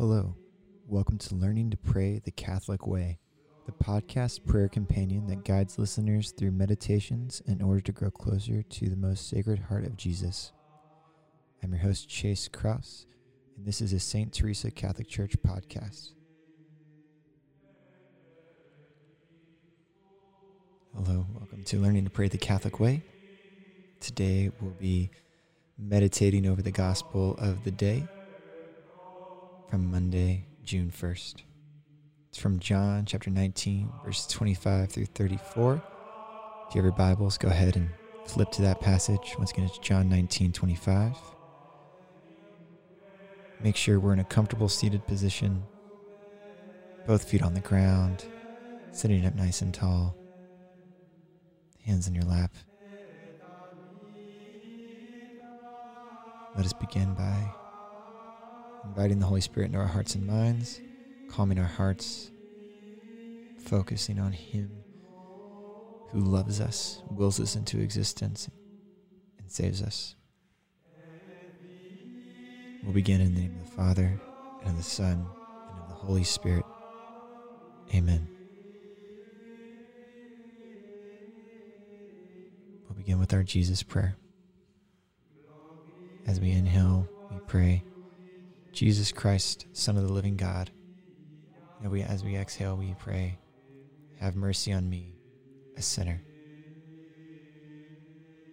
Hello, welcome to Learning to Pray the Catholic Way, the podcast prayer companion that guides listeners through meditations in order to grow closer to the most sacred heart of Jesus. I'm your host, Chase Kraus, and this is a St. Teresa Catholic Church podcast. Hello, welcome to Learning to Pray the Catholic Way. Today we'll be meditating over the Gospel of the day from Monday, June 1st. It's from John chapter 19, verse 25 through 34. If you have your Bibles, go ahead and flip to that passage. Once again, it's John 19, 25. Make sure we're in a comfortable seated position, both feet on the ground, sitting up nice and tall, hands in your lap. Let us begin by inviting the Holy Spirit into our hearts and minds, calming our hearts, focusing on Him who loves us, wills us into existence, and saves us. We'll begin in the name of the Father, and of the Son, and of the Holy Spirit. Amen. We'll begin with our Jesus prayer. As we inhale, we pray. Jesus Christ, Son of the living God. We, as we exhale, we pray, Have mercy on me, a sinner.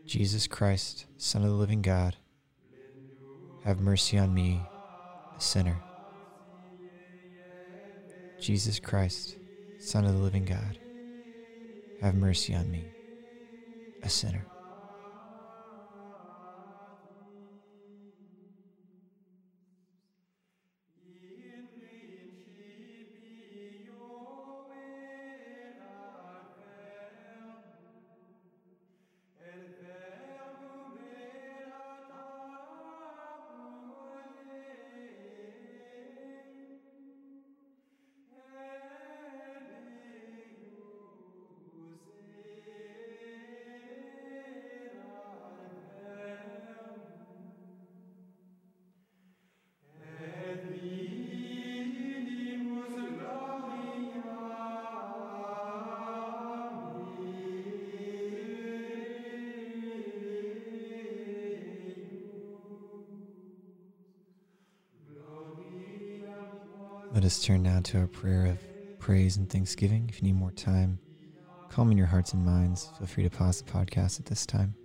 Jesus Christ, Son of the living God, have mercy on me, a sinner. Jesus Christ, Son of the living God, have mercy on me, a sinner. Let us turn now to our prayer of praise and thanksgiving. If you need more time, calm in your hearts and minds, feel free to pause the podcast at this time.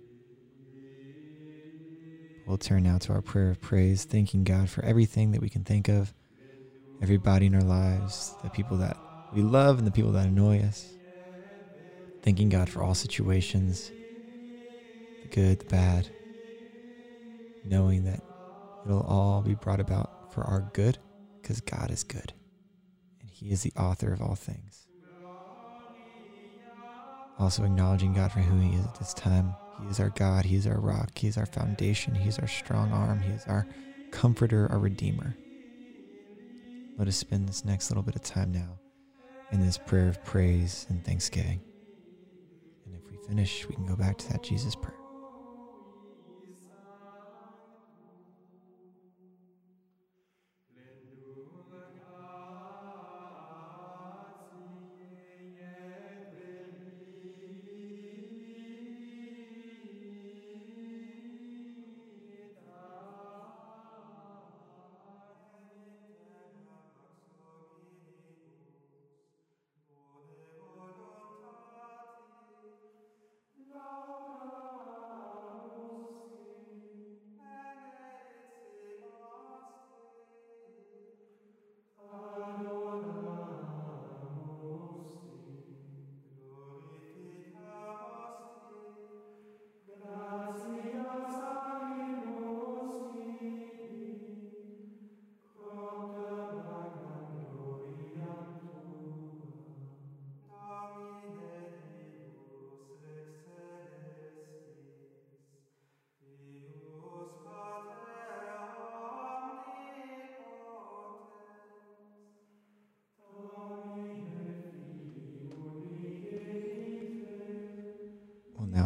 We'll turn now to our prayer of praise, thanking God for everything that we can think of, everybody in our lives, the people that we love and the people that annoy us. Thanking God for all situations, the good, the bad, knowing that it'll all be brought about for our good because God is good and He is the author of all things. Also, acknowledging God for who He is at this time. He is our God, He is our rock, He is our foundation, He is our strong arm, He is our comforter, our redeemer. Let us spend this next little bit of time now in this prayer of praise and thanksgiving. And if we finish, we can go back to that Jesus prayer.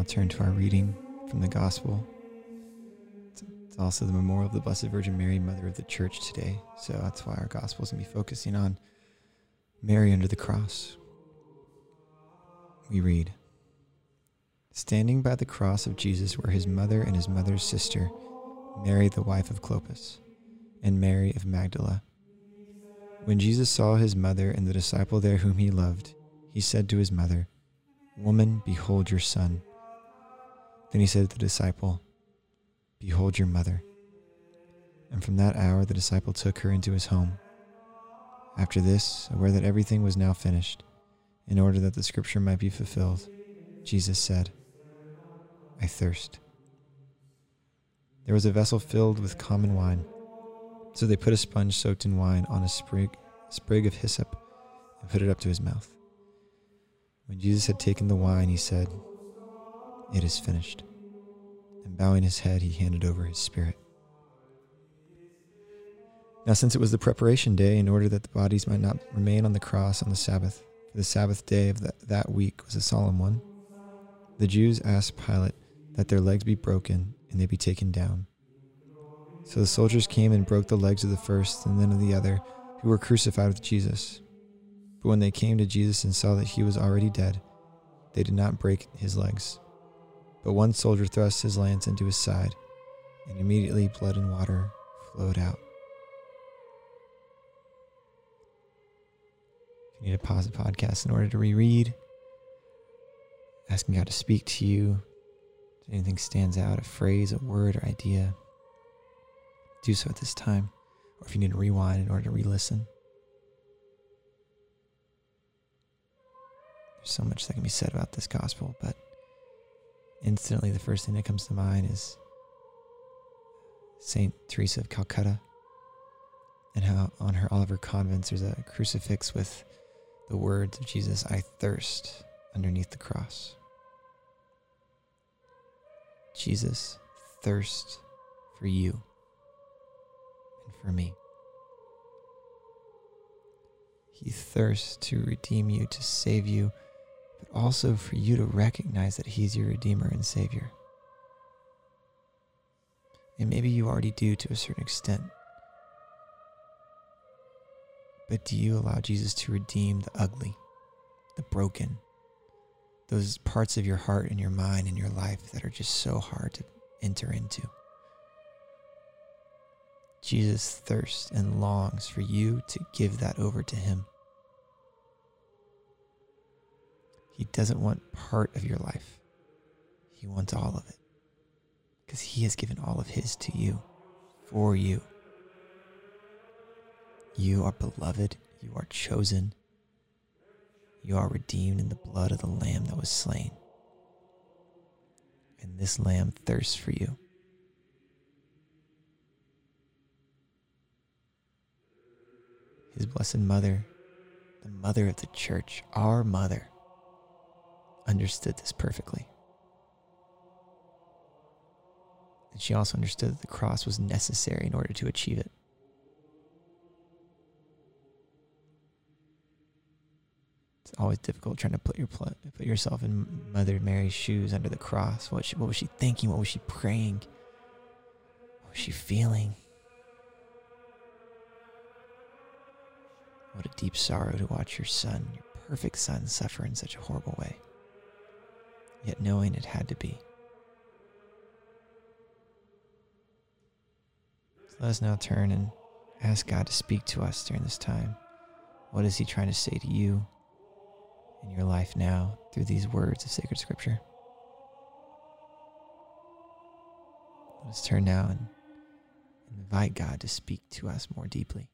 Turn to our reading from the Gospel. It's also the memorial of the Blessed Virgin Mary, Mother of the Church, today. So that's why our gospel is going to be focusing on Mary under the cross. We read Standing by the cross of Jesus were his mother and his mother's sister, Mary, the wife of Clopas, and Mary of Magdala. When Jesus saw his mother and the disciple there whom he loved, he said to his mother, Woman, behold your son. Then he said to the disciple, Behold your mother. And from that hour the disciple took her into his home. After this, aware that everything was now finished, in order that the scripture might be fulfilled, Jesus said, I thirst. There was a vessel filled with common wine. So they put a sponge soaked in wine on a sprig, sprig of hyssop and put it up to his mouth. When Jesus had taken the wine, he said, It is finished. And bowing his head, he handed over his spirit. Now, since it was the preparation day, in order that the bodies might not remain on the cross on the Sabbath, for the Sabbath day of that, that week was a solemn one, the Jews asked Pilate that their legs be broken and they be taken down. So the soldiers came and broke the legs of the first and then of the other, who were crucified with Jesus. But when they came to Jesus and saw that he was already dead, they did not break his legs. But one soldier thrust his lance into his side, and immediately blood and water flowed out. You need to pause the podcast in order to reread, asking God to speak to you, if anything stands out, a phrase, a word, or idea, do so at this time. Or if you need to rewind in order to re listen. There's so much that can be said about this gospel, but instantly the first thing that comes to mind is Saint Teresa of Calcutta and how on her Oliver convents there's a crucifix with the words of Jesus, I thirst, underneath the cross. Jesus thirsts for you and for me. He thirsts to redeem you, to save you, also for you to recognize that He's your Redeemer and Savior. And maybe you already do to a certain extent. But do you allow Jesus to redeem the ugly, the broken, those parts of your heart and your mind and your life that are just so hard to enter into? Jesus thirsts and longs for you to give that over to Him. He doesn't want part of your life, He wants all of it because He has given all of His to you, for you. You are beloved. You are chosen. You are redeemed in the blood of the Lamb that was slain. And this Lamb thirsts for you. His Blessed Mother, the Mother of the Church, our Mother, understood this perfectly. And she also understood that the cross was necessary in order to achieve it. It's always difficult trying to put your put yourself in Mother Mary's shoes under the cross. What she, what was she thinking? What was she praying? What was she feeling? What a deep sorrow to watch your son, your perfect son, suffer in such a horrible way. Yet knowing it had to be. So let us now turn and ask God to speak to us during this time. What is He trying to say to you? in your life now through these words of sacred scripture. Let's turn now and invite God to speak to us more deeply.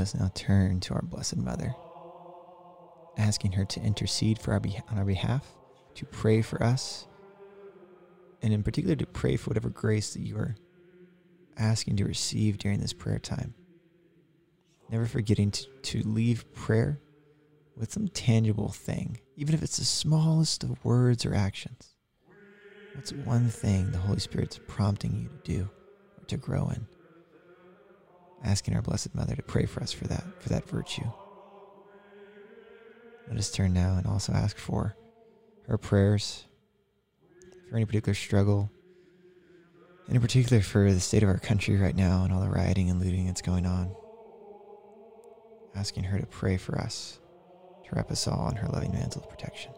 Let us now turn to our Blessed Mother, asking her to intercede for our on our behalf, to pray for us, and in particular to pray for whatever grace that you are asking to receive during this prayer time. Never forgetting to, to leave prayer with some tangible thing, even if it's the smallest of words or actions. What's one thing the Holy Spirit's prompting you to do or to grow in? Asking our Blessed Mother to pray for us for that, for that virtue. Let us turn now and also ask for her prayers for any particular struggle, and in particular for the state of our country right now and all the rioting and looting that's going on. Asking her to pray for us, to wrap us all in her loving mantle of protection.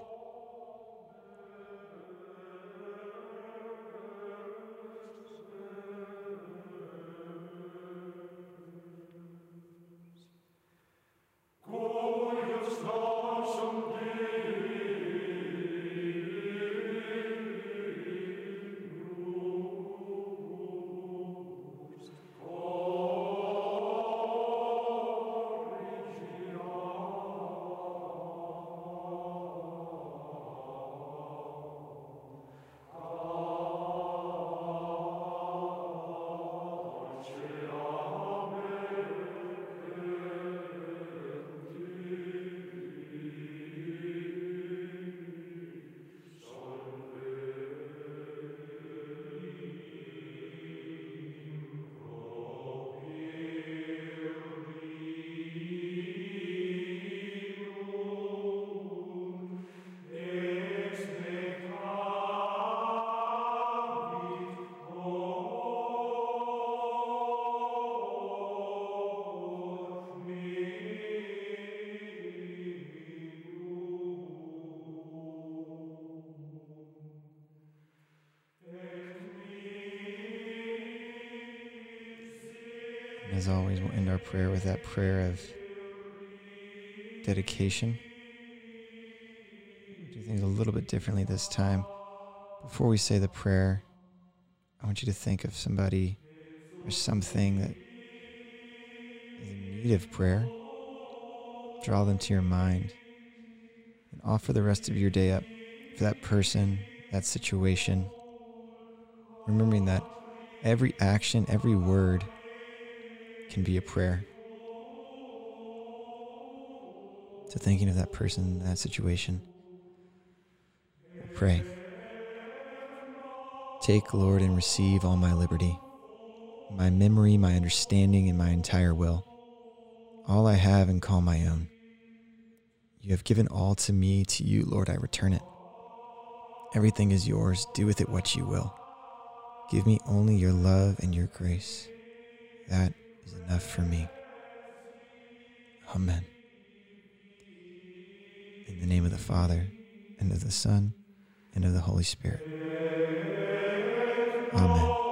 Our prayer with that prayer of dedication. We'll do things a little bit differently this time. Before we say the prayer, I want you to think of somebody or something that is in need of prayer. Draw them to your mind and offer the rest of your day up for that person, that situation. Remembering that every action, every word, can be a prayer. So, thinking of that person, that situation, pray. Take, Lord, and receive all my liberty, my memory, my understanding, and my entire will, all I have and call my own. You have given all to me, to you, Lord, I return it. Everything is yours, do with it what you will. Give me only your love and your grace. That is enough for me. Amen. In the name of the Father, and of the Son, and of the Holy Spirit. Amen.